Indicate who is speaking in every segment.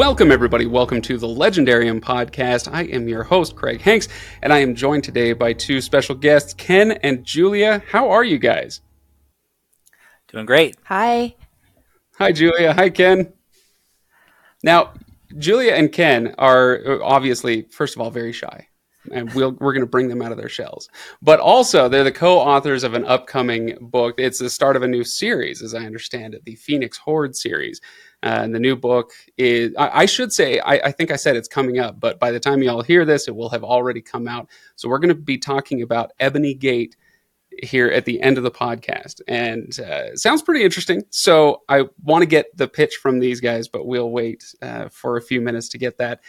Speaker 1: Welcome, everybody. Welcome to the Legendarium podcast. I am your host, Craig Hanks, and I am joined today by two special guests, Ken and Julia. How are you guys?
Speaker 2: Doing great.
Speaker 3: Hi.
Speaker 1: Hi, Julia. Hi, Ken. Now, Julia and Ken are uh, obviously, first of all, very shy. And we'll, we're going to bring them out of their shells. But also, they're the co authors of an upcoming book. It's the start of a new series, as I understand it, the Phoenix Hoard series. Uh, and the new book is, I, I should say, I, I, think I said it's coming up, but by the time y'all hear this, it will have already come out. So we're going to be talking about Ebony Gate here at the end of the podcast. And uh, sounds pretty interesting. So I want to get the pitch from these guys, but we'll wait uh, for a few minutes to get that.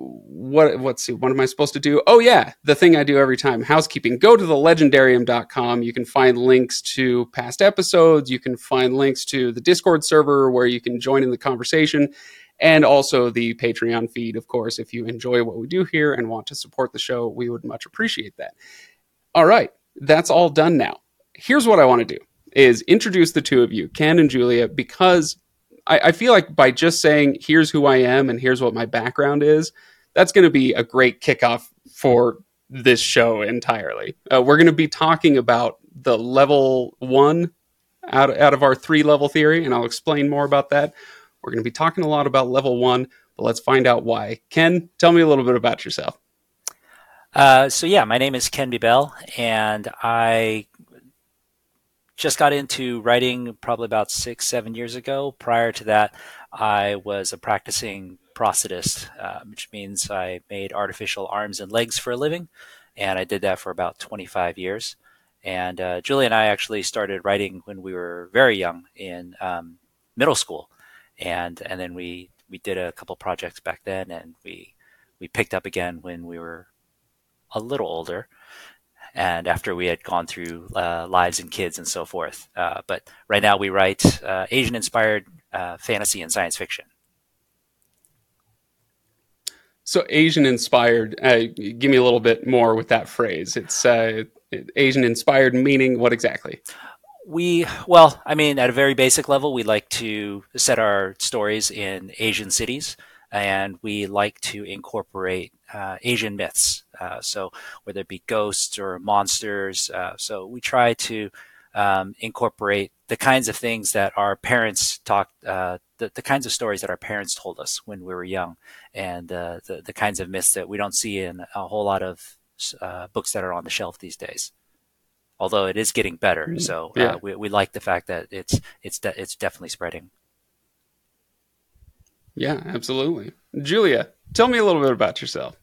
Speaker 1: What what's what am I supposed to do? Oh yeah, the thing I do every time, housekeeping. Go to the legendarium.com. You can find links to past episodes, you can find links to the Discord server where you can join in the conversation and also the Patreon feed, of course, if you enjoy what we do here and want to support the show, we would much appreciate that. All right, that's all done now. Here's what I want to do is introduce the two of you, Ken and Julia, because I feel like by just saying here's who I am and here's what my background is, that's going to be a great kickoff for this show entirely. Uh, we're going to be talking about the level one out, out of our three level theory, and I'll explain more about that. We're going to be talking a lot about level one, but let's find out why. Ken, tell me a little bit about yourself.
Speaker 2: Uh, so yeah, my name is Ken Bebelle, and I just got into writing probably about six, seven years ago. Prior to that, I was a practicing prosthetist, uh, which means I made artificial arms and legs for a living, and I did that for about 25 years. And uh, Julie and I actually started writing when we were very young in um, middle school, and and then we we did a couple projects back then, and we we picked up again when we were a little older and after we had gone through uh, lives and kids and so forth. Uh, but right now we write uh, Asian inspired uh, fantasy and science fiction.
Speaker 1: So Asian inspired, uh, give me a little bit more with that phrase. It's uh, Asian inspired meaning what exactly?
Speaker 2: We well, I mean, at a very basic level, we like to set our stories in Asian cities and we like to incorporate uh, Asian myths. Uh, so whether it be ghosts or monsters, uh, so we try to um, incorporate the kinds of things that our parents talked, uh, the, the kinds of stories that our parents told us when we were young, and uh, the the kinds of myths that we don't see in a whole lot of uh, books that are on the shelf these days. Although it is getting better, mm, so yeah. we, we like the fact that it's it's de- it's definitely spreading.
Speaker 1: Yeah, absolutely. Julia, tell me a little bit about yourself.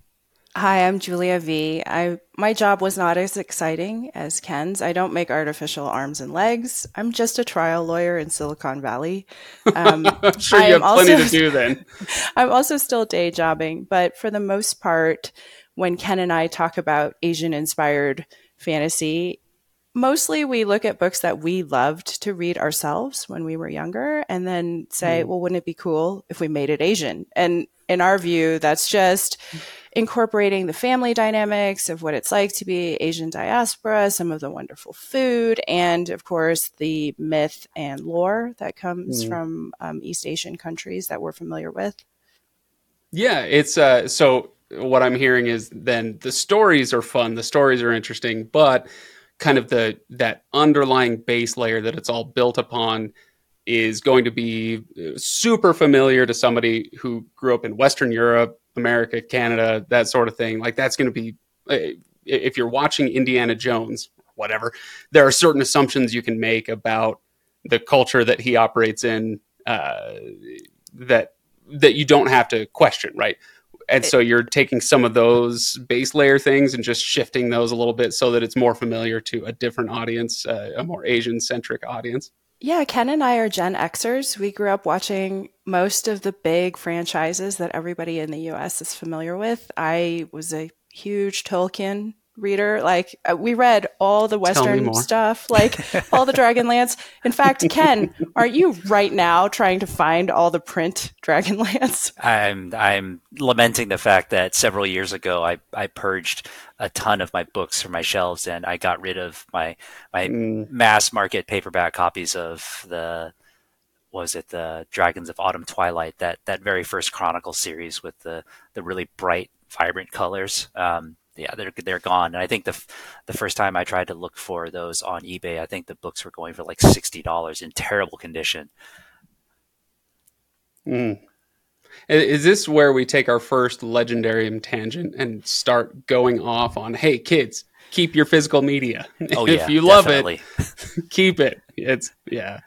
Speaker 3: Hi, I'm Julia Vee I my job was not as exciting as Ken's. I don't make artificial arms and legs. I'm just a trial lawyer in Silicon Valley.
Speaker 1: Um, I'm sure you have plenty also, to do then.
Speaker 3: I'm also still day jobbing, but for the most part, when Ken and I talk about Asian inspired fantasy, mostly we look at books that we loved to read ourselves when we were younger and then say, mm. well, wouldn't it be cool if we made it Asian? And in our view, that's just incorporating the family dynamics of what it's like to be Asian diaspora, some of the wonderful food, and of course, the myth and lore that comes mm. from um, East Asian countries that we're familiar with.
Speaker 1: Yeah, it's uh, so what I'm hearing is then the stories are fun, the stories are interesting, but kind of the that underlying base layer that it's all built upon is going to be uh, super familiar to somebody who grew up in Western Europe, America, Canada, that sort of thing. Like that's going to be uh, if you're watching Indiana Jones, whatever. There are certain assumptions you can make about the culture that he operates in uh, that that you don't have to question, right? And so you're taking some of those base layer things and just shifting those a little bit so that it's more familiar to a different audience, uh, a more Asian centric audience.
Speaker 3: Yeah, Ken and I are Gen Xers. We grew up watching most of the big franchises that everybody in the US is familiar with. I was a huge Tolkien reader. Like uh, we read all the Western stuff, like all the Dragonlance. In fact, Ken, aren't you right now trying to find all the print Dragonlance?
Speaker 2: I'm I'm lamenting the fact that several years ago I, I purged a ton of my books from my shelves and I got rid of my my mm. mass market paperback copies of the was it the Dragons of Autumn Twilight that that very first Chronicle series with the the really bright, vibrant colors. Um, yeah, they're they're gone. And I think the the first time I tried to look for those on eBay, I think the books were going for like sixty dollars in terrible condition.
Speaker 1: Mm. Is this where we take our first legendarium tangent and start going off on, hey kids, keep your physical media.
Speaker 2: Oh,
Speaker 1: if
Speaker 2: yeah,
Speaker 1: you love
Speaker 2: definitely.
Speaker 1: it, keep it. It's yeah.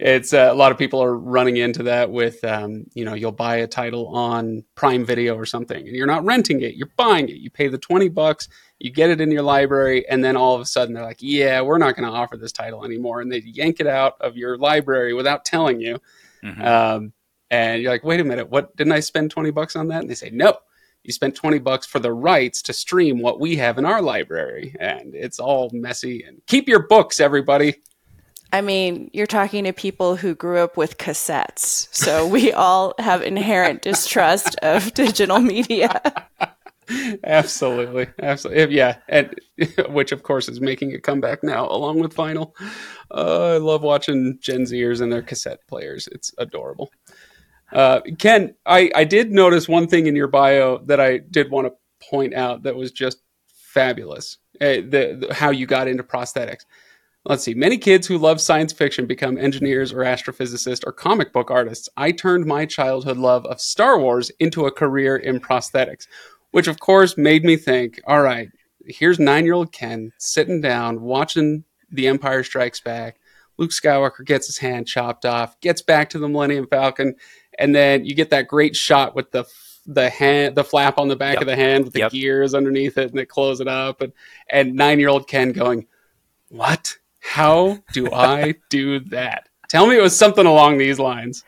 Speaker 1: It's uh, a lot of people are running into that with, um, you know, you'll buy a title on Prime Video or something, and you're not renting it, you're buying it. You pay the twenty bucks, you get it in your library, and then all of a sudden they're like, "Yeah, we're not going to offer this title anymore," and they yank it out of your library without telling you.
Speaker 2: Mhm.
Speaker 1: Um, and you're like, "Wait a minute, what? Didn't I spend twenty bucks on that?" And they say, "No." You spent 20 bucks for the rights to stream what we have in our library. And it's all messy. And keep your books, everybody.
Speaker 3: I mean, you're talking to people who grew up with cassettes. So we all have inherent distrust of digital media.
Speaker 1: Absolutely. Absolutely. Yeah. And which, of course, is making a comeback now along with vinyl. Uh, I love watching Gen Zers and their cassette players. It's adorable. Uh, Ken, I, I did notice one thing in your bio that I did want to point out that was just fabulous. Uh, the, the how you got into prosthetics. Let's see. Many kids who love science fiction become engineers or astrophysicists or comic book artists. I turned my childhood love of Star Wars into a career in prosthetics, which of course made me think, all right, here's nine year old Ken sitting down watching The Empire Strikes Back. Luke Skywalker gets his hand chopped off, gets back to the Millennium Falcon, and then you get that great shot with the the hand, the flap on the back
Speaker 2: Yep.
Speaker 1: of the hand with the
Speaker 2: Yep.
Speaker 1: gears underneath it, and they close it up, and and nine year old Ken going, "What? How do I do that?" Tell me it was something along these lines.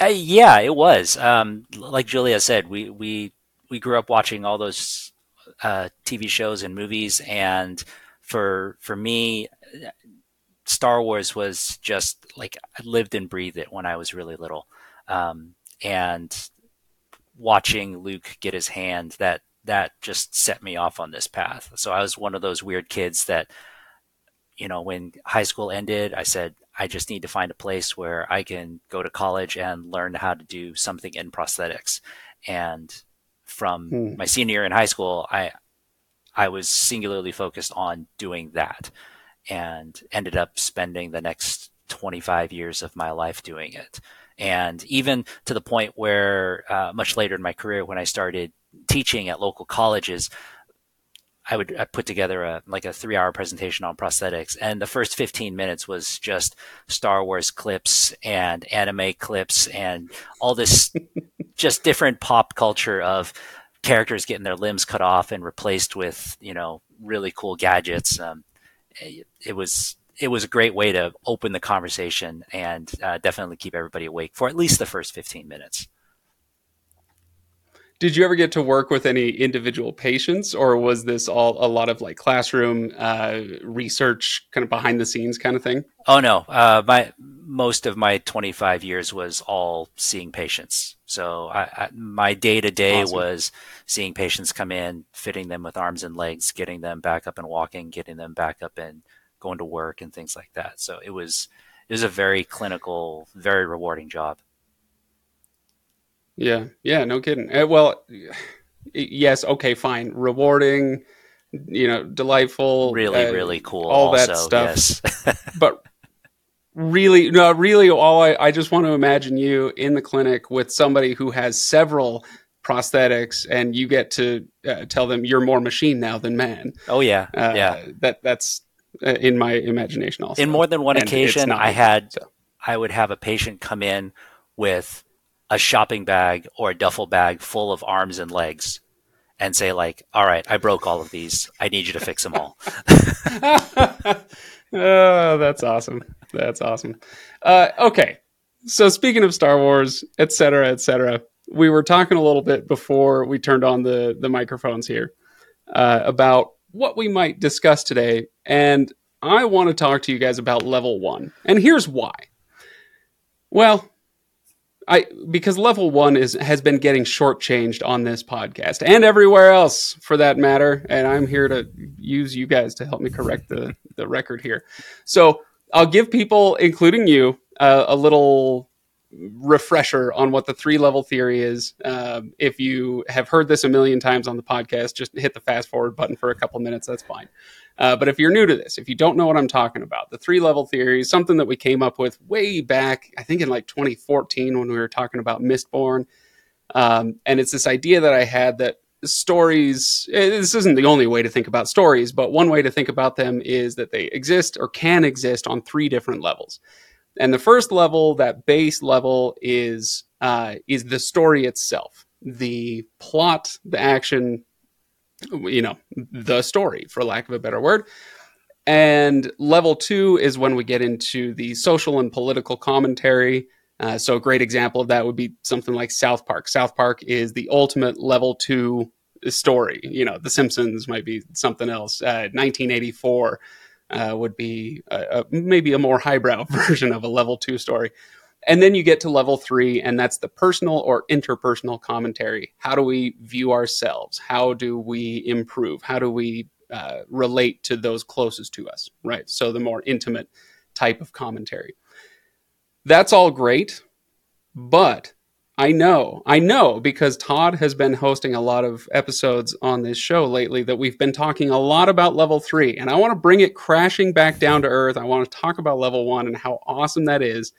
Speaker 2: Uh, yeah, it was. Um, like Julia said, we we we grew up watching all those uh, TV shows and movies, and for for me, Star Wars was just like I lived and breathed it when I was really little, um, and watching Luke get his hand that that just set me off on this path. So I was one of those weird kids that, you know, when high school ended, I said, I just need to find a place where I can go to college and learn how to do something in prosthetics. And from
Speaker 1: Hmm.
Speaker 2: my senior year in high school, I I was singularly focused on doing that and ended up spending the next 25 years of my life doing it. And even to the point where, uh, much later in my career, when I started teaching at local colleges, I would I put together a like a three hour presentation on prosthetics, and the first fifteen minutes was just Star Wars clips and anime clips and all this just different pop culture of characters getting their limbs cut off and replaced with you know really cool gadgets. Um, it, it was it was a great way to open the conversation and uh, definitely keep everybody awake for at least the first fifteen minutes.
Speaker 1: Did you ever get to work with any individual patients, or was this all a lot of like classroom uh, research, kind of behind the scenes kind of thing?
Speaker 2: Oh no, uh, my most of my 25 years was all seeing patients. So I, I, my day to day was seeing patients come in, fitting them with arms and legs, getting them back up and walking, getting them back up and going to work and things like that. So it was it was a very clinical, very rewarding job.
Speaker 1: Yeah, yeah, no kidding. Uh, well, yes, okay, fine, rewarding, you know, delightful,
Speaker 2: Really,
Speaker 1: uh,
Speaker 2: really cool.
Speaker 1: all
Speaker 2: also,
Speaker 1: that stuff.
Speaker 2: Yes.
Speaker 1: but really no really all I, I just want to imagine you in the clinic with somebody who has several prosthetics and you get to uh, tell them you're more machine now than man
Speaker 2: oh yeah,
Speaker 1: uh,
Speaker 2: yeah.
Speaker 1: that that's uh, in my imagination also
Speaker 2: In more than one
Speaker 1: And
Speaker 2: occasion,
Speaker 1: not
Speaker 2: I had
Speaker 1: so.
Speaker 2: I would have a patient come in with a shopping bag or a duffel bag full of arms and legs and say like, "All right, I broke all of these. I need you to fix them all."
Speaker 1: oh that's awesome that's awesome uh, okay so speaking of star wars et cetera et cetera we were talking a little bit before we turned on the the microphones here uh, about what we might discuss today and i want to talk to you guys about level one and here's why well I because level one is has been getting shortchanged on this podcast and everywhere else for that matter, and I'm here to use you guys to help me correct the the record here. So I'll give people, including you, uh, a little refresher on what the three level theory is. Um, if you have heard this a million times on the podcast, just hit the fast forward button for a couple minutes. That's fine. Uh, but if you're new to this, if you don't know what I'm talking about, the three level theory is something that we came up with way back, I think in like 2014 when we were talking about Mistborn. Um, and it's this idea that I had that stories, eh, this isn't the only way to think about stories, but one way to think about them is that they exist or can exist on three different levels. And the first level, that base level, is uh, is the story itself, the plot, the action, you know, the story, for lack of a better word. And level two is when we get into the social and political commentary. Uh, so, a great example of that would be something like South Park. South Park is the ultimate level two story. You know, The Simpsons might be something else. Uh, 1984 uh, would be a, a, maybe a more highbrow version of a level two story. And then you get to level three, and that's the personal or interpersonal commentary. How do we view ourselves? How do we improve? How do we uh, relate to those closest to us? Right. So the more intimate type of commentary. That's all great, but I know, I know because Todd has been hosting a lot of episodes on this show lately that we've been talking a lot about level three. And I want to bring it crashing back down to earth. I want to talk about level one and how awesome that is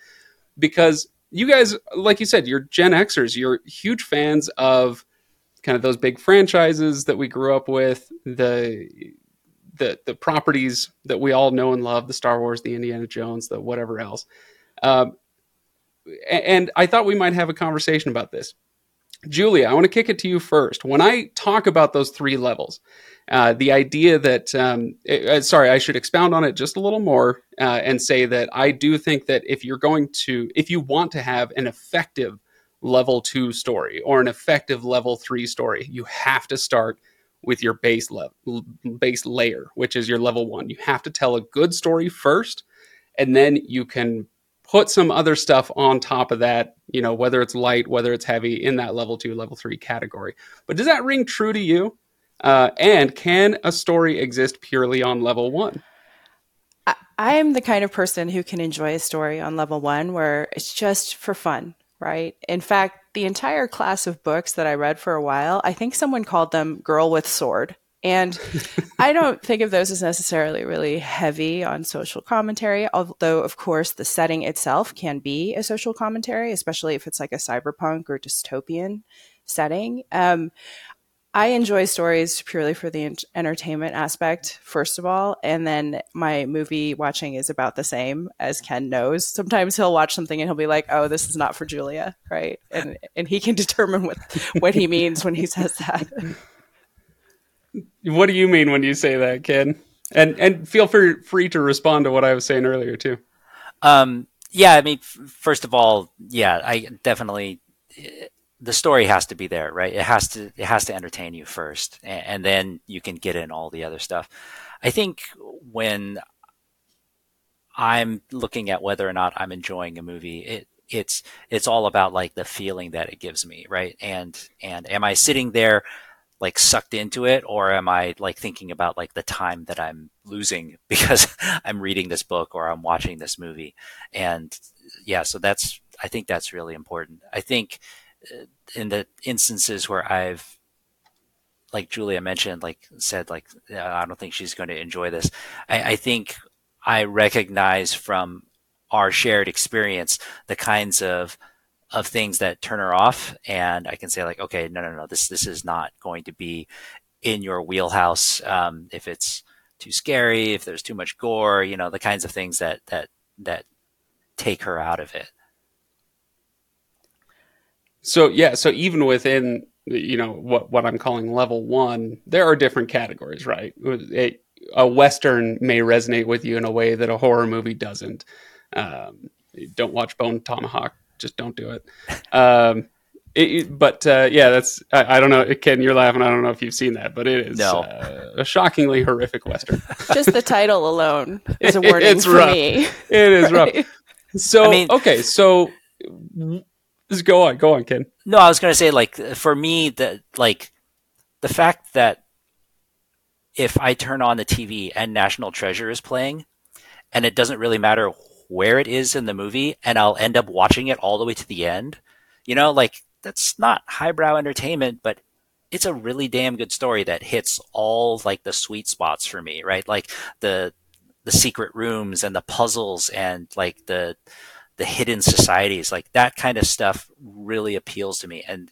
Speaker 1: because you guys, like you said, you're Gen Xers, you're huge fans of kind of those big franchises that we grew up with, the the the properties that we all know and love, the Star Wars, the Indiana Jones, the whatever else. Um, and I thought we might have a conversation about this. Julia, I want to kick it to you first. When I talk about those three levels, uh, the idea that, um, uh, sorry, I should expound on it just a little more uh, and say that I do think that if you're going to, if you want to have an effective level two story or an effective level three story, you have to start with your base level, base layer, which is your level one. You have to tell a good story first, and then you can put some other stuff on top of that, you know, whether it's light, whether it's heavy in that level two, level three category. But does that ring true to you? Uh, and can a story exist purely on level one?
Speaker 3: I am the kind of person who can enjoy a story on level one where it's just for fun, right? In fact, the entire class of books that I read for a while, I think someone called them Girl with Sword. And I don't think of those as necessarily really heavy on social commentary, although, of course, the setting itself can be a social commentary, especially if it's like a cyberpunk or dystopian setting. Um, I enjoy stories purely for the entertainment aspect, first of all. And then my movie watching is about the same, as Ken knows. Sometimes he'll watch something and he'll be like, oh, this is not for Julia, right? And, and he can determine what, what he means when he says that.
Speaker 1: What do you mean when you say that, Ken? And and feel free free to respond to what I was saying earlier too.
Speaker 2: Um, yeah, I mean, first of all, yeah, I definitely the story has to be there, right? It has to it has to entertain you first, and, and then you can get in all the other stuff. I think when I'm looking at whether or not I'm enjoying a movie, it it's it's all about like the feeling that it gives me, right? And and am I sitting there like sucked into it or am I like thinking about like the time that I'm losing because I'm reading this book or I'm watching this movie? And yeah, so that's, I think that's really important. I think uh, in the instances where I've, like Julia mentioned, like said, like, I don't think she's going to enjoy this. I, I think I recognize from our shared experience the kinds of of things that turn her off and I can say like, okay, no, no, no, this, this is not going to be in your wheelhouse. Um, if it's too scary, if there's too much gore, you know, the kinds of things that, that, that take her out of it.
Speaker 1: So yeah, so even within you know what what I'm calling level one, there are different categories, right? A, a western may resonate with you in a way that a horror movie doesn't. Um, don't watch Bone Tomahawk just don't do it. Um, it, but uh, yeah, that's I, I, don't know. Ken, you're laughing. I don't know if you've seen that, but it is no. uh, a shockingly horrific western.
Speaker 3: Just the title alone is a warning it's for
Speaker 1: rough.
Speaker 3: me.
Speaker 1: It is rough. So I mean, okay, so just go on, go on, Ken.
Speaker 2: No, I was going to say like for me that like the fact that if I turn on the TV and National Treasure is playing, and it doesn't really matter where it is in the movie and I'll end up watching it all the way to the end. You know, like that's not highbrow entertainment, but it's a really damn good story that hits all like the sweet spots for me, right? Like the the secret rooms and the puzzles and like the the hidden societies, like that kind of stuff really appeals to me. And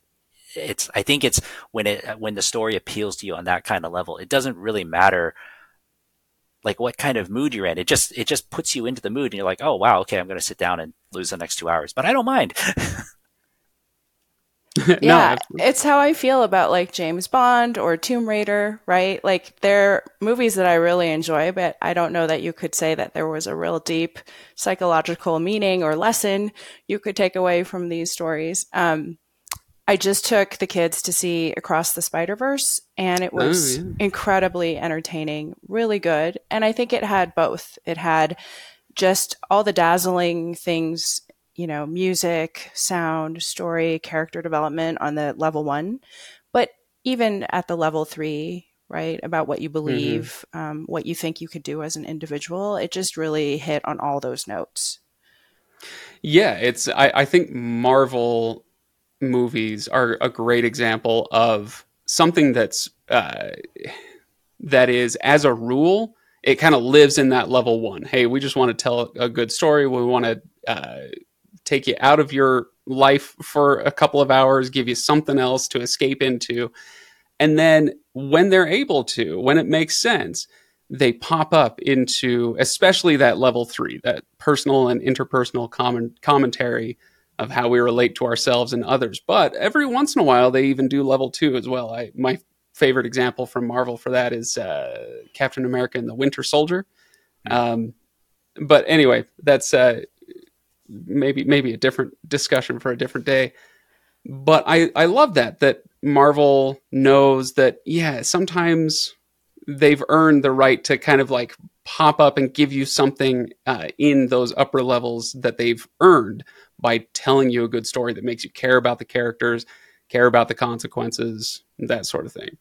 Speaker 2: it's I think it's when it when the story appeals to you on that kind of level, it doesn't really matter like what kind of mood you're in. It just it just puts you into the mood, and you're like, oh wow, okay, I'm going to sit down and lose the next two hours, but I don't mind.
Speaker 3: yeah, it's how I feel about like James Bond or Tomb Raider, right? Like they're movies that I really enjoy, but I don't know that you could say that there was a real deep psychological meaning or lesson you could take away from these stories. Um, I just took the kids to see Across the Spider Verse, and it was oh, yeah. incredibly entertaining, really good. And I think it had both. It had just all the dazzling things, you know, music, sound, story, character development on the level one, but even at the level three, right, about what you mm-hmm. believe, mm-hmm. um, what you think you could do as an individual, it just really hit on all those notes.
Speaker 1: Yeah, it's. I, I think Marvel movies are a great example of something that's uh, that is as a rule it kind of lives in that level one. Hey we just want to tell a good story. We want to uh, take you out of your life for a couple of hours give you something else to escape into. And then when they're able to when it makes sense they pop up into especially that level three that personal and interpersonal common commentary of how we relate to ourselves and others. But every once in a while, they even do level two as well. I my favorite example from Marvel for that is uh, Captain America and the Winter Soldier. Hmm. Um, but anyway, that's uh, maybe maybe a different discussion for a different day. But I I love that that Marvel knows that yeah sometimes they've earned the right to kind of like pop up and give you something uh, in those upper levels that they've earned by telling you a good story that makes you care about the characters, care about the consequences, that sort of thing.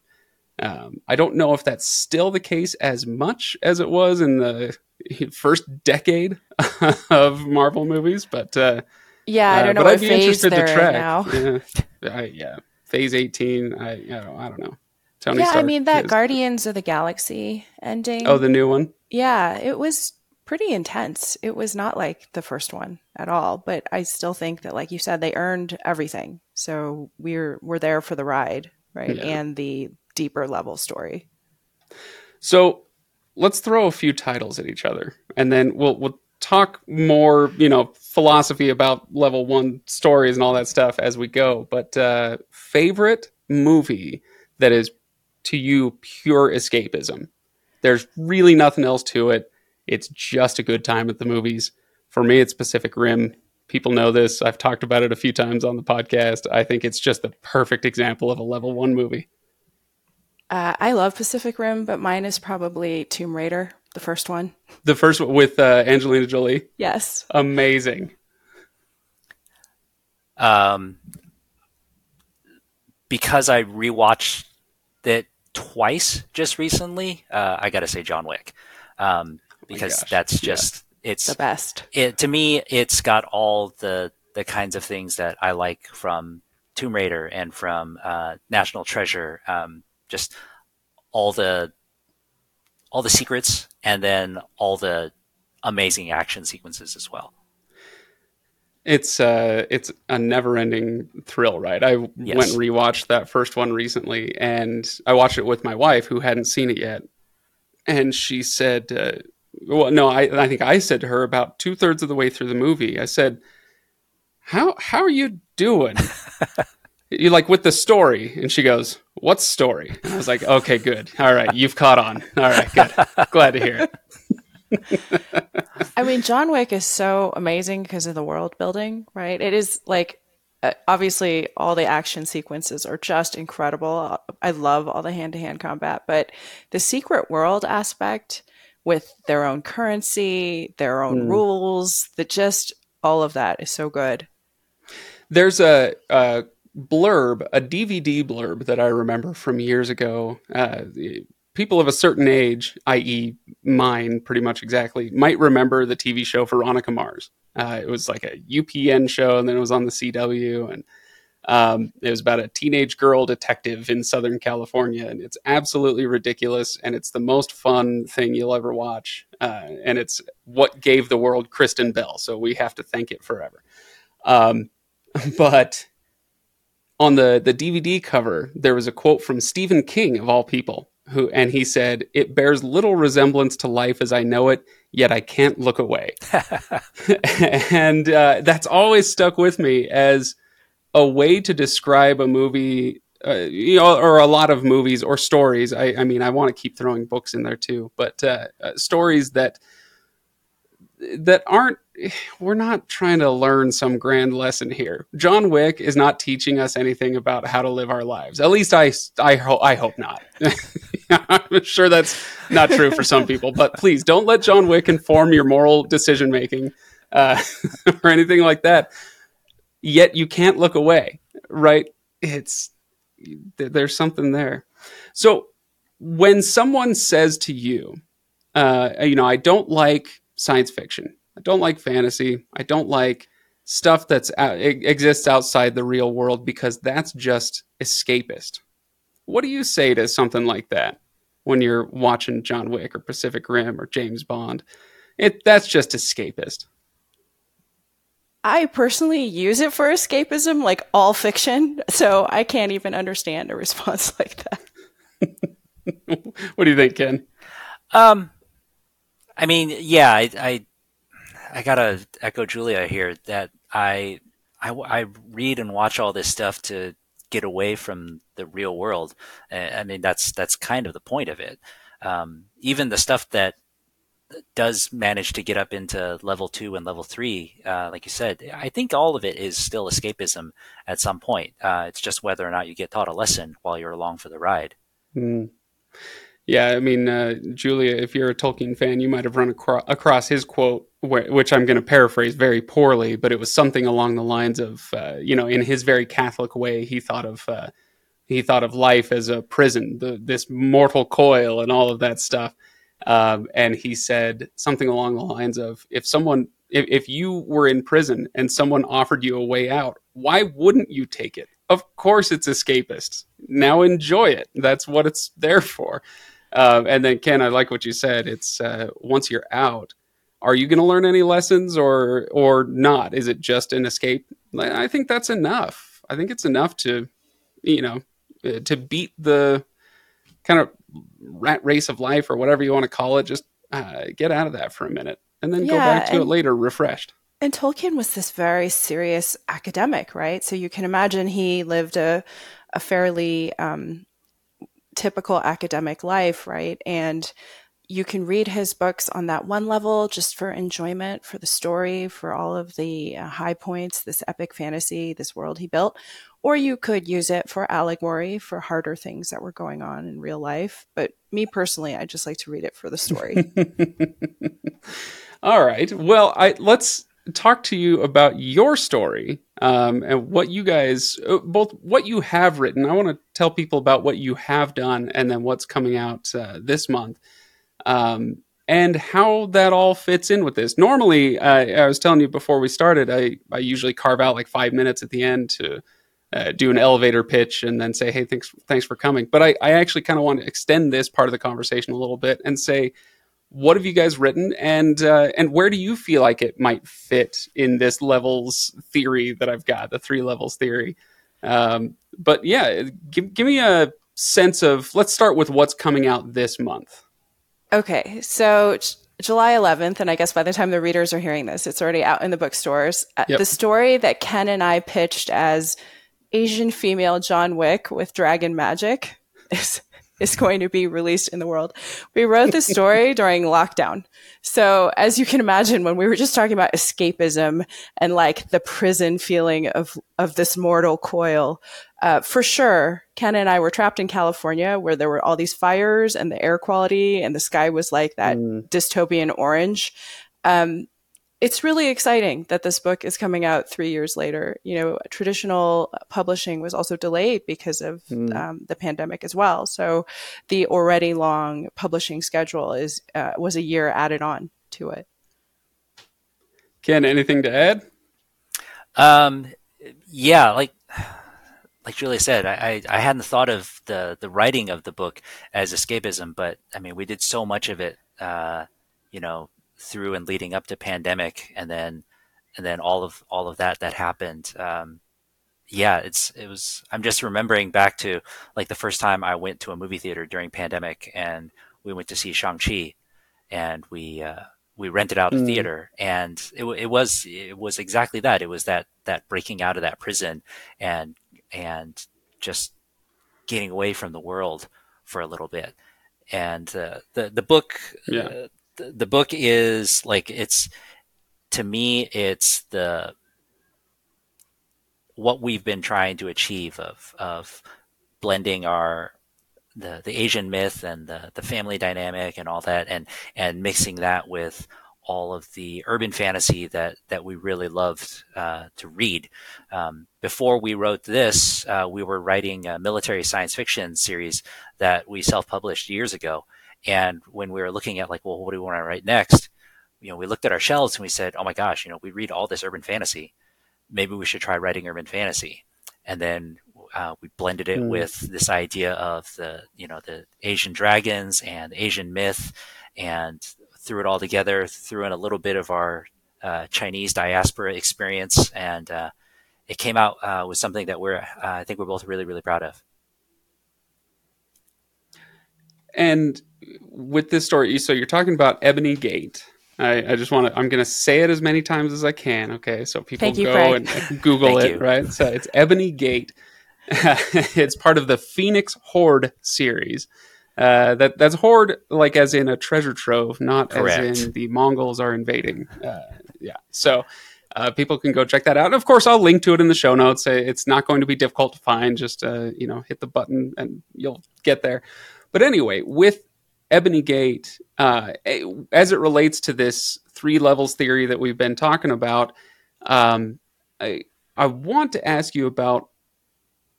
Speaker 1: Um, I don't know if that's still the case as much as it was in the first decade of Marvel movies, but uh,
Speaker 3: yeah, I don't know. Uh, but I'd be interested to track. Now.
Speaker 1: Yeah, I, yeah, Phase eighteen. I, I don't, I don't know.
Speaker 3: Tony yeah, Stark I mean that is. Guardians of the Galaxy ending.
Speaker 1: Oh, the new one.
Speaker 3: Yeah, it was pretty intense. It was not like the first one at all, but I still think that like you said they earned everything. So we're we're there for the ride, right? Yeah. And the deeper level story.
Speaker 1: So, let's throw a few titles at each other and then we'll we'll talk more, you know, philosophy about level 1 stories and all that stuff as we go. But uh favorite movie that is to you pure escapism. There's really nothing else to it it's just a good time at the movies. For me, it's Pacific Rim. People know this. I've talked about it a few times on the podcast. I think it's just the perfect example of a level one movie.
Speaker 3: Uh, I love Pacific Rim, but mine is probably Tomb Raider, the first one.
Speaker 1: The first one with uh, Angelina Jolie.
Speaker 3: Yes.
Speaker 1: Amazing.
Speaker 2: Um, because I rewatched it twice just recently, uh, I got to say John Wick. Um, because that's just yeah. it's
Speaker 3: the best.
Speaker 2: It to me, it's got all the the kinds of things that I like from Tomb Raider and from uh, National Treasure. Um, just all the all the secrets, and then all the amazing action sequences as well.
Speaker 1: It's uh, it's a never-ending thrill, right? I yes. went and rewatched that first one recently, and I watched it with my wife, who hadn't seen it yet, and she said, uh, well, no, I, I think I said to her about two thirds of the way through the movie, I said, how, how are you doing? you like with the story? And she goes, what story? And I was like, okay, good. All right. You've caught on. All right. Good. Glad to hear
Speaker 3: it. I mean, John Wick is so amazing because of the world building, right? It is like, uh, obviously, all the action sequences are just incredible. I love all the hand to hand combat, but the secret world aspect with their own currency, their own mm. rules, that just all of that is so good.
Speaker 1: There's a, a, blurb, a DVD blurb that I remember from years ago. Uh, people of a certain age, i.e., mine, pretty much exactly, might remember the TV show Veronica Mars. Uh, it was like a UPN show, and then it was on the CW, and um, it was about a teenage girl detective in Southern California, and it's absolutely ridiculous, and it's the most fun thing you'll ever watch, uh, and it's what gave the world Kristen Bell. So we have to thank it forever. Um, but on the the DVD cover, there was a quote from Stephen King of all people, who and he said, "It bears little resemblance to life as I know it, yet I can't look away." and uh, that's always stuck with me as a way to describe a movie. Uh, you know, or a lot of movies or stories. I, I mean, I want to keep throwing books in there too, but uh, uh stories that that aren't we're not trying to learn some grand lesson here. John Wick is not teaching us anything about how to live our lives. At least I I, ho- I hope not. I'm sure that's not true for some people, but please don't let John Wick inform your moral decision making uh, or anything like that. Yet you can't look away, right? It's there's something there. So when someone says to you, uh, you know, I don't like science fiction. I don't like fantasy. I don't like stuff that's out, exists outside the real world because that's just escapist. What do you say to something like that when you're watching John Wick or Pacific Rim or James Bond? It that's just escapist.
Speaker 3: I personally use it for escapism, like all fiction, so I can't even understand a response like that.
Speaker 1: what do you think, Ken?
Speaker 2: Um, I mean, yeah, I, I, I gotta echo Julia here that I, I, I read and watch all this stuff to get away from the real world. I mean, that's that's kind of the point of it. Um, even the stuff that does manage to get up into level two and level three, uh, like you said, I think all of it is still escapism at some point. Uh, it's just whether or not you get taught a lesson while you're along for the ride.
Speaker 1: Mm. Yeah, I mean, uh, Julia, if you're a Tolkien fan, you might have run acro- across his quote, wh- which I'm going to paraphrase very poorly, but it was something along the lines of, uh, you know, in his very Catholic way, he thought of uh, he thought of life as a prison, the, this mortal coil, and all of that stuff. Um, and he said something along the lines of, if someone, if, if you were in prison and someone offered you a way out, why wouldn't you take it? Of course, it's escapist. Now enjoy it. That's what it's there for. Uh, and then Ken, I like what you said. It's uh, once you're out, are you going to learn any lessons or or not? Is it just an escape? I think that's enough. I think it's enough to, you know, uh, to beat the kind of rat race of life or whatever you want to call it. Just uh, get out of that for a minute and then yeah, go back to and, it later refreshed.
Speaker 3: And Tolkien was this very serious academic, right? So you can imagine he lived a a fairly um, typical academic life, right? And you can read his books on that one level just for enjoyment, for the story, for all of the uh, high points, this epic fantasy, this world he built. Or you could use it for allegory, for harder things that were going on in real life. But me personally, I just like to read it for the story.
Speaker 1: all right. Well, I let's talk to you about your story um, and what you guys, uh, both what you have written. I want to tell people about what you have done and then what's coming out uh, this month. Um, and how that all fits in with this. Normally, uh, I was telling you before we started, I, I usually carve out like five minutes at the end to uh, do an elevator pitch and then say, hey, thanks, thanks for coming. But I, I actually kind of want to extend this part of the conversation a little bit and say, what have you guys written and uh, and where do you feel like it might fit in this levels theory that I've got the three levels theory um, but yeah give, give me a sense of let's start with what's coming out this month
Speaker 3: okay so July 11th, and I guess by the time the readers are hearing this, it's already out in the bookstores. Uh, yep. The story that Ken and I pitched as Asian female John Wick with dragon magic is is going to be released in the world. We wrote this story during lockdown. So as you can imagine, when we were just talking about escapism and like the prison feeling of, of this mortal coil, uh, for sure, Ken and I were trapped in California where there were all these fires and the air quality and the sky was like that mm. dystopian orange. Um, it's really exciting that this book is coming out three years later. You know, traditional publishing was also delayed because of mm. um, the pandemic as well. So the already long publishing schedule is uh, was a year added on to it.
Speaker 1: Ken, anything to add?
Speaker 2: Um, yeah, like like Julia said, I, I, I hadn't thought of the the writing of the book as escapism, but I mean, we did so much of it, uh, you know, through and leading up to pandemic, and then and then all of all of that that happened. Um, yeah, it's it was. I'm just remembering back to like the first time I went to a movie theater during pandemic, and we went to see Shang Chi, and we uh, we rented out a mm. theater, and it, it was it was exactly that. It was that that breaking out of that prison and and just getting away from the world for a little bit. And uh, the the book yeah. uh, the, book is like it's to me it's the what we've been trying to achieve of of blending our the the Asian myth and the the family dynamic and all that and and mixing that with all of the urban fantasy that that we really loved uh, to read. Um, before we wrote this, uh, we were writing a military science fiction series that we self published years ago, and when we were looking at like, well, what do we want to write next? You know, we looked at our shelves and we said, oh my gosh, you know, we read all this urban fantasy. Maybe we should try writing urban fantasy. And then uh, we blended it mm. with this idea of the, you know, the Asian dragons and Asian myth and threw it all together, threw in a little bit of our uh, Chinese diaspora experience. And uh, it came out uh, with something that we're, uh, I think we're both really, really proud of.
Speaker 1: And with this story, so you're talking about Ebony Gate. I, I just want to, I'm going to say it as many times as I can. Okay. So people go and, and Google it, you. right? So it's Ebony Gate. it's part of the Phoenix Hoard series. Uh, that that's hoard like as in a treasure trove, not Correct. as in the Mongols are invading. Uh, yeah, so uh, people can go check that out. And of course, I'll link to it in the show notes. It's not going to be difficult to find. Just uh, you know, hit the button and you'll get there. But anyway, with Ebony Gate, uh, as it relates to this three levels theory that we've been talking about, um, I, I want to ask you about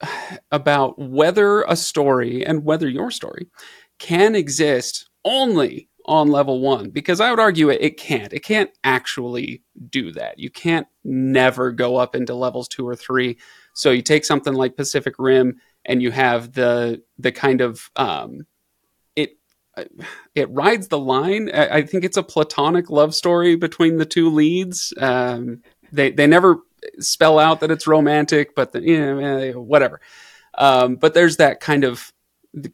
Speaker 1: about whether a story and whether your story can exist only on level one because I would argue it, it can't. It can't actually do that. You can't never go up into levels two or three. So you take something like Pacific Rim and you have the the kind of um, it it rides the line. I, think it's a platonic love story between the two leads. Um, they they never spell out that it's romantic, but the, you know, whatever. Um, but there's that kind of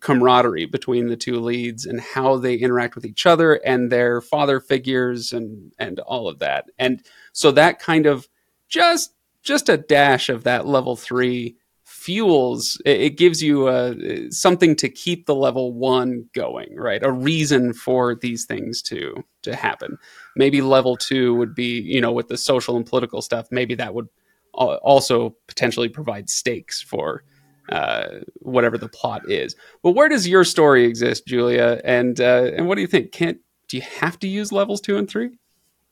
Speaker 1: camaraderie between the two leads and how they interact with each other and their father figures and and all of that. And so that kind of just just a dash of that level three fuels it, it gives you a, something to keep the level one going right? A reason for these things to to happen. Maybe level two would be you know with the social and political stuff maybe that would also potentially provide stakes for uh, whatever the plot is. But where does your story exist julia? And uh, and what do you think? Can't do you have to use levels two and three?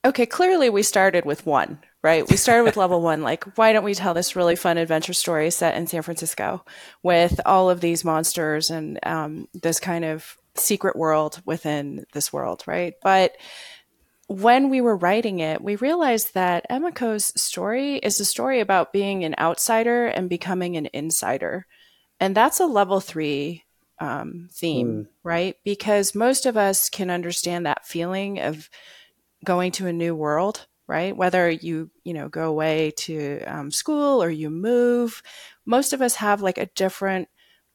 Speaker 3: Okay clearly we started with one right? We started with level one. Like, why don't we tell this really fun adventure story set in San Francisco with all of these monsters and um, this kind of secret world within this world, right? But when we were writing it, we realized that Emiko's story is a story about being an outsider and becoming an insider. And that's a level three um, theme, mm. right? Because most of us can understand that feeling of going to a new world right? Whether you, you know, go away to um, school or you move, most of us have like a different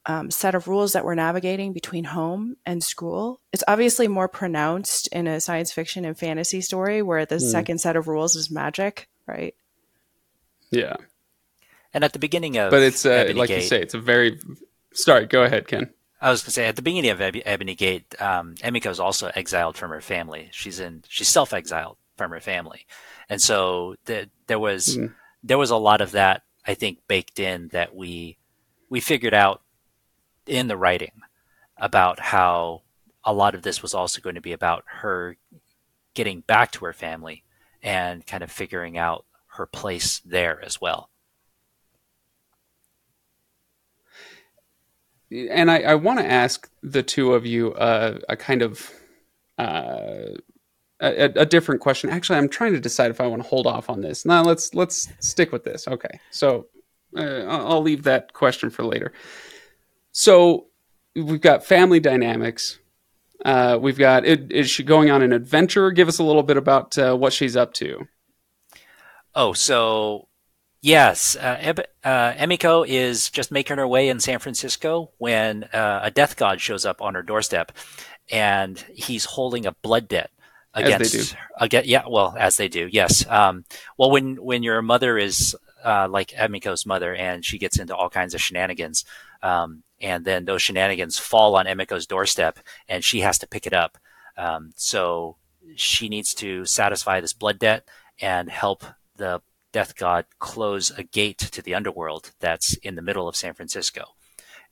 Speaker 3: um, set of rules that we're navigating between home and school. It's obviously more pronounced in a science fiction and fantasy story where the mm. second set of rules is magic, right?
Speaker 1: Yeah.
Speaker 2: And at the beginning of,
Speaker 1: but it's uh, like Gate, you say, it's a very. Sorry, go ahead, Ken.
Speaker 2: I was going to say at the beginning of Ebony Gate, um, Emiko is also exiled from her family. She's in, she's self-exiled from her family, and so the, there was mm. there was a lot of that I think baked in that we we figured out in the writing about how a lot of this was also going to be about her getting back to her family and kind of figuring out her place there as well.
Speaker 1: And I, I want to ask the two of you uh, a kind of uh, a, a, different question. Actually, I'm trying to decide if I want to hold off on this. Now let's let's stick with this. Okay, so uh, I'll leave that question for later. So we've got family dynamics. Uh, we've got is she going on an adventure? Give us a little bit about uh, what she's up to.
Speaker 2: Oh, so yes, uh, uh, Emiko is just making her way in San Francisco when uh, a death god shows up on her doorstep, and he's holding a blood debt against again yeah well as they do yes. Um, well when when your mother is uh, like Emiko's mother and she gets into all kinds of shenanigans um, and then those shenanigans fall on Emiko's doorstep and she has to pick it up um, so she needs to satisfy this blood debt and help the death god close a gate to the underworld that's in the middle of San Francisco.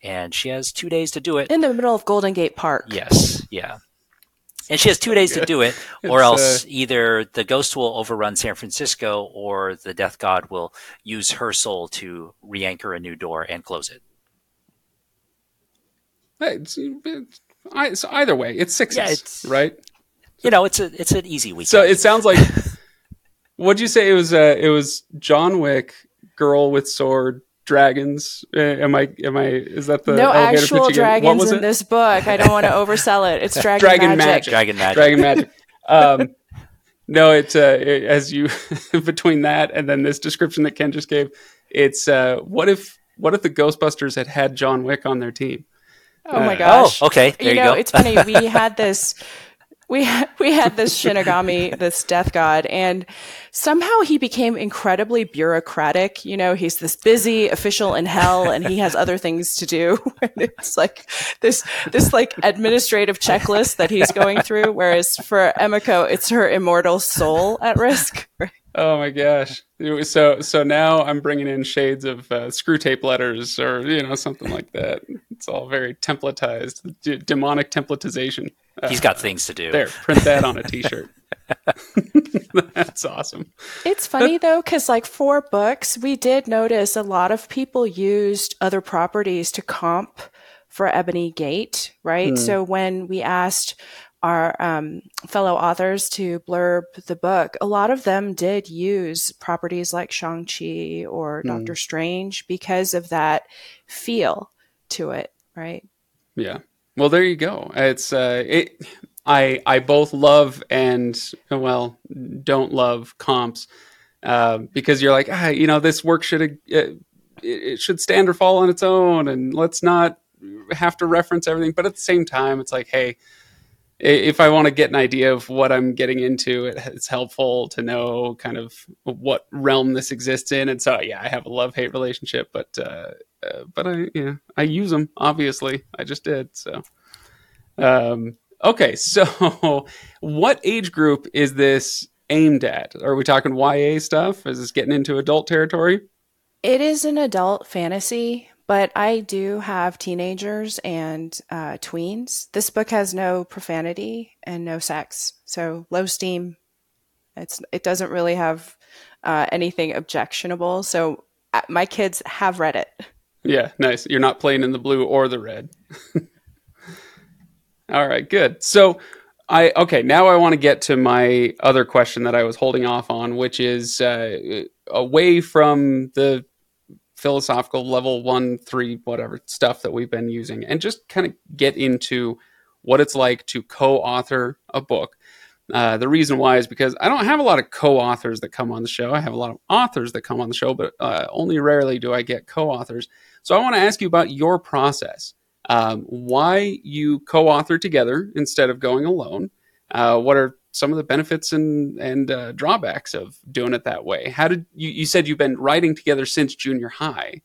Speaker 2: And she has two days to do it.
Speaker 3: In the middle of Golden Gate Park.
Speaker 2: Yes yeah and she has two days to do it, or else uh, either the ghost will overrun San Francisco, or the death god will use her soul to re-anchor a new door and close it.
Speaker 1: It's, it's, so either way, it's sixes, yeah, it's, right?
Speaker 2: You know, it's a it's an easy week.
Speaker 1: So it sounds like. what'd you say? It was uh, it was John Wick, girl with sword, dragons? Uh, am I? Am I? Is that the
Speaker 3: no actual dragons in this book? I don't want to oversell it. It's dragon, dragon magic. magic.
Speaker 2: Dragon magic.
Speaker 1: Dragon magic. Um, no, it's uh, it, as you between that and then this description that Ken just gave. It's uh, what if what if the Ghostbusters had had John Wick on their team?
Speaker 3: Oh my uh, gosh!
Speaker 2: Oh, okay. There
Speaker 3: you,
Speaker 2: you
Speaker 3: know,
Speaker 2: go.
Speaker 3: it's funny. We had this we had, we had this Shinigami, this death god, and somehow he became incredibly bureaucratic. You know, he's this busy official in hell, and he has other things to do. it's like this this like administrative checklist that he's going through. Whereas for Emiko, it's her immortal soul at risk.
Speaker 1: Oh my gosh! So so now I'm bringing in shades of uh, Screwtape Letters or you know something like that. It's all very templatized, d- demonic templatization.
Speaker 2: He's got things to do.
Speaker 1: There, print that on a T-shirt. That's awesome.
Speaker 3: It's funny though, because like for books, we did notice a lot of people used other properties to comp for Ebony Gate, right? Mm. So when we asked our um, fellow authors to blurb the book, a lot of them did use properties like Shang-Chi or mm. Doctor Strange because of that feel to it, right?
Speaker 1: Yeah. Well, there you go. It's uh, it. I I both love and well don't love comps uh, because you're like ah you know this work should uh, it, it should stand or fall on its own and let's not have to reference everything. But at the same time, it's like hey if I want to get an idea of what I'm getting into, it's helpful to know kind of what realm this exists in. And so, yeah, I have a love hate relationship, but uh, uh, but I yeah I use them obviously. I just did so. Um, okay, so what age group is this aimed at? Are we talking YA stuff? Is this getting into adult territory?
Speaker 3: It is an adult fantasy, but I do have teenagers and uh, tweens. This book has no profanity and no sex, so low steam. It's it doesn't really have uh, anything objectionable. So uh, my kids have read it.
Speaker 1: Yeah, nice. You're not playing in the blue or the red. All right, good. So I okay, now I want to get to my other question that I was holding off on, which is uh, away from the philosophical level one, three, whatever stuff that we've been using, and just kind of get into what it's like to co-author a book. Uh, the reason why is because I don't have a lot of co-authors that come on the show. I have a lot of authors that come on the show, but uh, only rarely do I get co-authors. So I want to ask you about your process. Um, why you co-author together instead of going alone? Uh, what are some of the benefits and and uh, drawbacks of doing it that way. How did you? You said you've been writing together since junior high,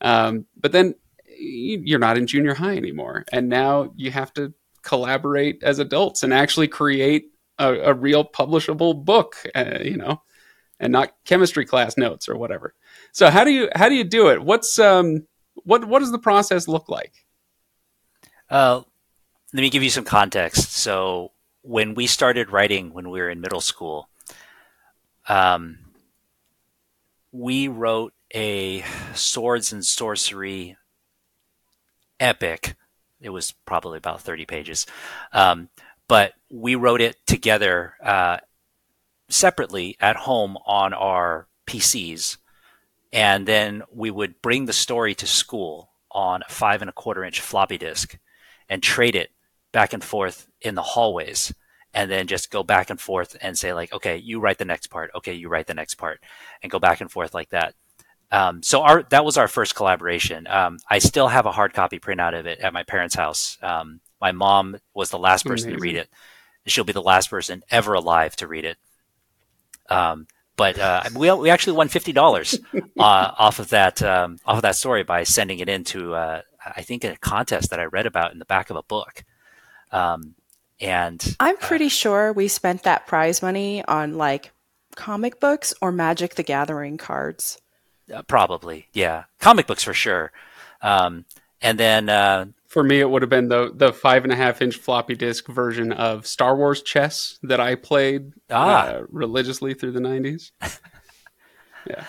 Speaker 1: um, but then you're not in junior high anymore, and now you have to collaborate as adults and actually create a, a real publishable book. Uh, you know, and not chemistry class notes or whatever. So how do you how do you do it? What's um what what does the process look like?
Speaker 2: Uh, let me give you some context. So when we started writing when we were in middle school, um, we wrote a swords and sorcery epic. It was probably about 30 pages. Um, but we wrote it together uh, separately at home on our PCs. And then we would bring the story to school on a five and a quarter inch floppy disk and trade it back and forth in the hallways and then just go back and forth and say like okay you write the next part. Okay you write the next part and go back and forth like that. Um, so our that was our first collaboration. Um, i still have a hard copy printout of it at my parents house. Um, my mom was the last person Amazing. to read it. She'll be the last person ever alive to read it. Um, but uh, we, we actually won fifty dollars uh, off of that um, off of that story by sending it into uh, I think a contest that I read about in the back of a book. Um, and
Speaker 3: I'm uh, pretty sure we spent that prize money on like comic books or Magic the Gathering cards.
Speaker 2: Uh, probably, yeah, comic books for sure. Um, and then uh,
Speaker 1: for me, it would have been the the five and a half inch floppy disk version of Star Wars chess that I played ah. uh, religiously through the '90s. yeah.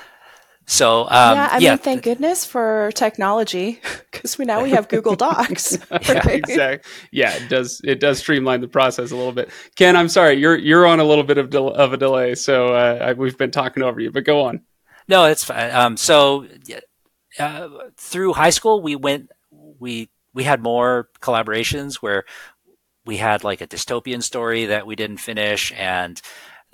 Speaker 2: So um,
Speaker 3: yeah, I yeah. mean, thank goodness for technology because we now we have Google Docs.
Speaker 1: yeah, exactly. Yeah, it does. It does streamline the process a little bit. Ken, I'm sorry, you're you're on a little bit of del- of a delay, so uh, we've been talking over you. But go on.
Speaker 2: No, it's fine. Um, so uh, through high school, we went. We we had more collaborations where we had like a dystopian story that we didn't finish, and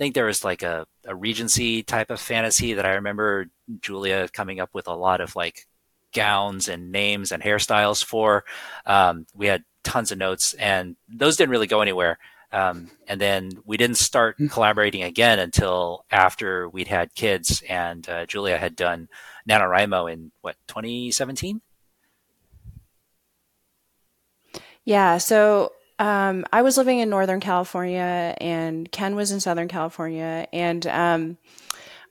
Speaker 2: think there was like a, a Regency type of fantasy that I remember Julia coming up with a lot of like gowns and names and hairstyles for. Um, we had tons of notes, and those didn't really go anywhere. Um, and then we didn't start hmm. collaborating again until after we'd had kids, and uh, Julia had done NaNoWriMo in what 2017.
Speaker 3: Yeah, so um, I was living in Northern California and Ken was in Southern California. And um,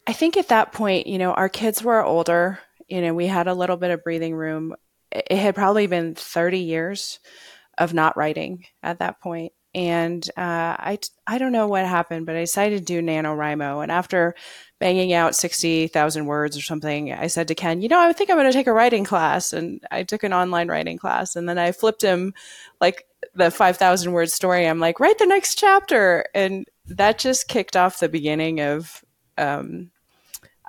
Speaker 3: I think at that point, you know, our kids were older. You know, we had a little bit of breathing room. It had probably been 30 years of not writing at that point. And uh, I, I don't know what happened, but I decided to do NaNoWriMo. And after banging out 60,000 words or something, I said to Ken, you know, I think I'm going to take a writing class. And I took an online writing class. And then I flipped him like the 5,000 word story, I'm like, write the next chapter. And that just kicked off the beginning of, um,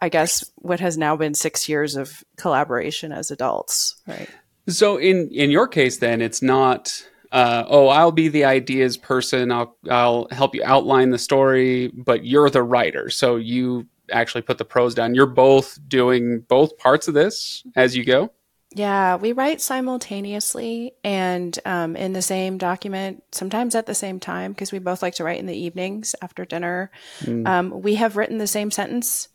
Speaker 3: I guess, what has now been six years of collaboration as adults. Right.
Speaker 1: So in, in your case, then it's not, uh, oh, I'll be the ideas person. I'll, I'll help you outline the story, but you're the writer. So you actually put the prose down. You're both doing both parts of this as you go.
Speaker 3: Yeah, we write simultaneously and um, in the same document, sometimes at the same time, because we both like to write in the evenings after dinner. Mm. Um, we have written the same sentence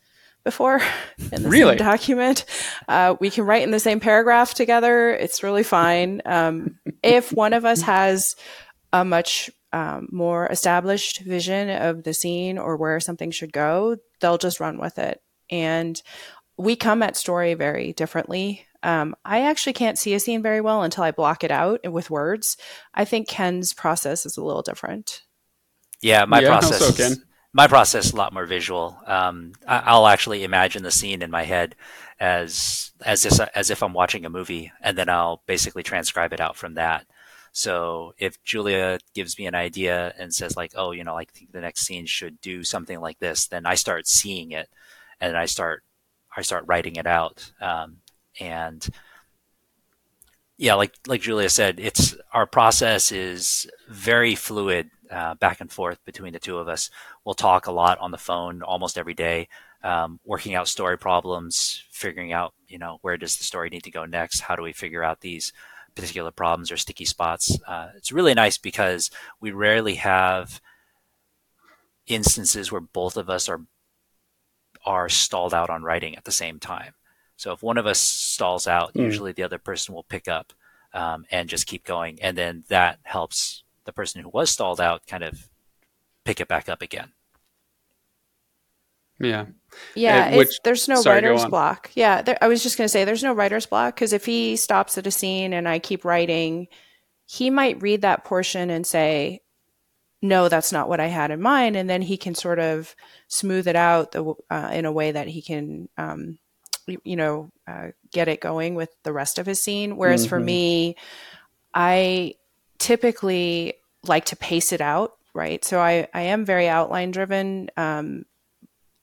Speaker 3: before in the really? same document. Uh, we can write in the same paragraph together. It's really fine. Um, if one of us has a much um, more established vision of the scene or where something should go, they'll just run with it. And we come at story very differently. Um, I actually can't see a scene very well until I block it out with words. I think Ken's process is a little different.
Speaker 2: Yeah, my yeah, process. So, my process is a lot more visual. Um, I, will actually imagine the scene in my head as as if, as if I'm watching a movie, and then I'll basically transcribe it out from that. So if Julia gives me an idea and says like, "Oh, you know, I think the next scene should do something like this," then I start seeing it, and I start I start writing it out. Um, and yeah, like like Julia said, it's our process is very fluid, uh, back and forth between the two of us. We'll talk a lot on the phone almost every day, um, working out story problems, figuring out you know where does the story need to go next, how do we figure out these particular problems or sticky spots. Uh, it's really nice because we rarely have instances where both of us are are stalled out on writing at the same time. So if one of us stalls out, mm. usually the other person will pick up um, and just keep going, and then that helps the person who was stalled out kind of pick it back up again.
Speaker 1: Yeah.
Speaker 3: Yeah. Uh, which, there's no sorry, writer's block. Yeah. There, I was just going to say there's no writer's block because if he stops at a scene and I keep writing, he might read that portion and say, no, that's not what I had in mind. And then he can sort of smooth it out the, uh, in a way that he can, um, you know, uh, get it going with the rest of his scene. Whereas mm-hmm. for me, I typically like to pace it out, right? So I, I am very outline driven. Um,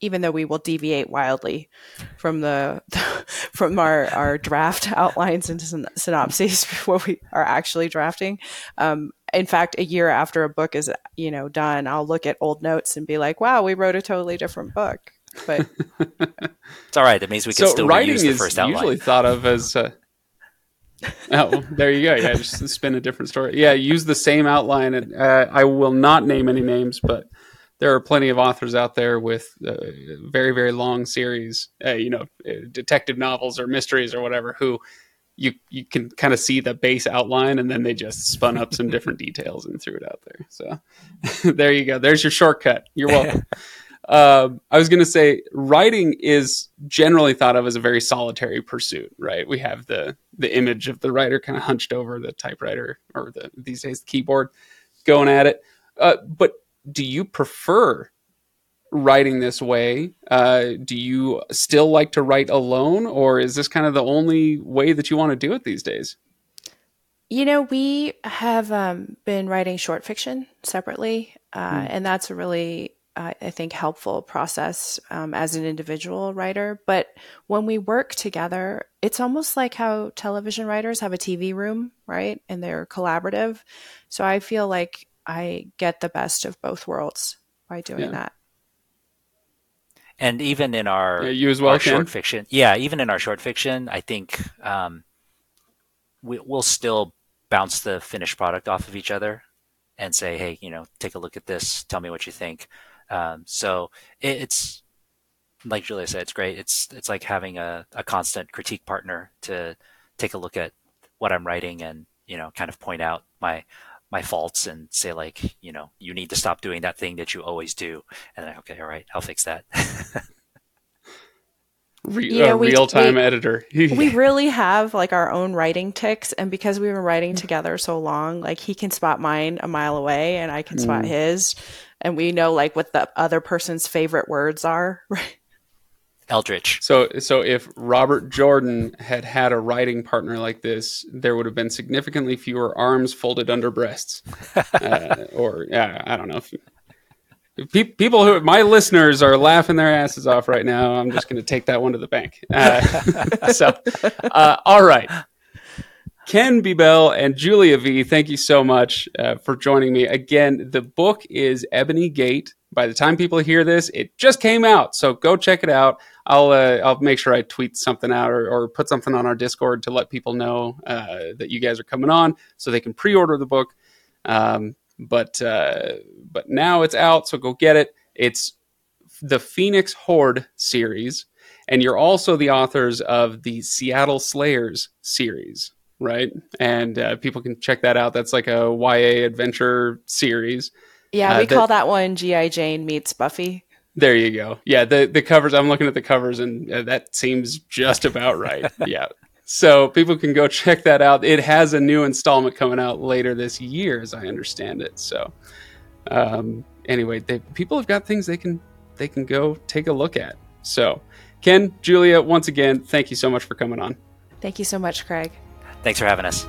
Speaker 3: even though we will deviate wildly from the, the from our, our draft outlines and synopses before we are actually drafting. Um, in fact, a year after a book is you know done, I'll look at old notes and be like, "Wow, we wrote a totally different book." But
Speaker 2: it's all right. That means we can so still writing reuse the first outline.
Speaker 1: Usually thought of as. Uh, oh, there you go. Yeah, just spin a different story. Yeah, use the same outline. And uh, I will not name any names, but there are plenty of authors out there with uh, very very long series, uh, you know, uh, detective novels or mysteries or whatever, who you you can kind of see the base outline, and then they just spun up some different details and threw it out there. So there you go. There's your shortcut. You're welcome. Um, I was going to say writing is generally thought of as a very solitary pursuit, right? We have the the image of the writer kind of hunched over the typewriter or the these days the keyboard, going at it. Uh, but do you prefer writing this way? Uh, do you still like to write alone, or is this kind of the only way that you want to do it these days?
Speaker 3: You know, we have um, been writing short fiction separately, uh, mm. and that's a really, uh, I think, helpful process um, as an individual writer. But when we work together, it's almost like how television writers have a TV room, right? And they're collaborative. So I feel like I get the best of both worlds by doing yeah. that.
Speaker 2: And even in our,
Speaker 1: yeah, you as well,
Speaker 2: short fiction, yeah, even in our short fiction, I think um, we, we'll still bounce the finished product off of each other and say, hey, you know, take a look at this, tell me what you think. Um, so it, it's like Julia said, it's great. It's it's like having a, a constant critique partner to take a look at what I'm writing and you know kind of point out my my faults and say like, you know, you need to stop doing that thing that you always do. And then, okay, all right, I'll fix that.
Speaker 1: Re- yeah, uh, real time editor.
Speaker 3: we really have like our own writing tics, and because we've been writing together so long, like he can spot mine a mile away, and I can mm. spot his, and we know like what the other person's favorite words are. Right?
Speaker 2: Eldritch.
Speaker 1: So, so if Robert Jordan had had a writing partner like this, there would have been significantly fewer arms folded under breasts, uh, or yeah, I don't know. If, if pe- people who my listeners are laughing their asses off right now, I'm just going to take that one to the bank. Uh, so, uh, all right. Ken Bebelle and Julia Vee, thank you so much uh, for joining me. Again, the book is Ebony Gate. By the time people hear this, it just came out. So go check it out. I'll uh, I'll make sure I tweet something out or, or, put something on our Discord to let people know uh, that you guys are coming on, so they can pre-order the book. Um, but uh, but now it's out, so go get it. It's the Phoenix Hoard series, and you're also the authors of the Seattle Slayers series, right? And uh, people can check that out. That's like a YA adventure series.
Speaker 3: Yeah, we uh, call that one GI Jane meets Buffy.
Speaker 1: There you go. Yeah, the the covers. I'm looking at the covers, and uh, that seems just about right. yeah. So people can go check that out. It has a new installment coming out later this year, as I understand it. So, um, anyway, they, people have got things they can they can go take a look at. So, Ken, Julia, once again, thank you so much for coming on.
Speaker 3: Thank you so much, Craig.
Speaker 2: Thanks for having us.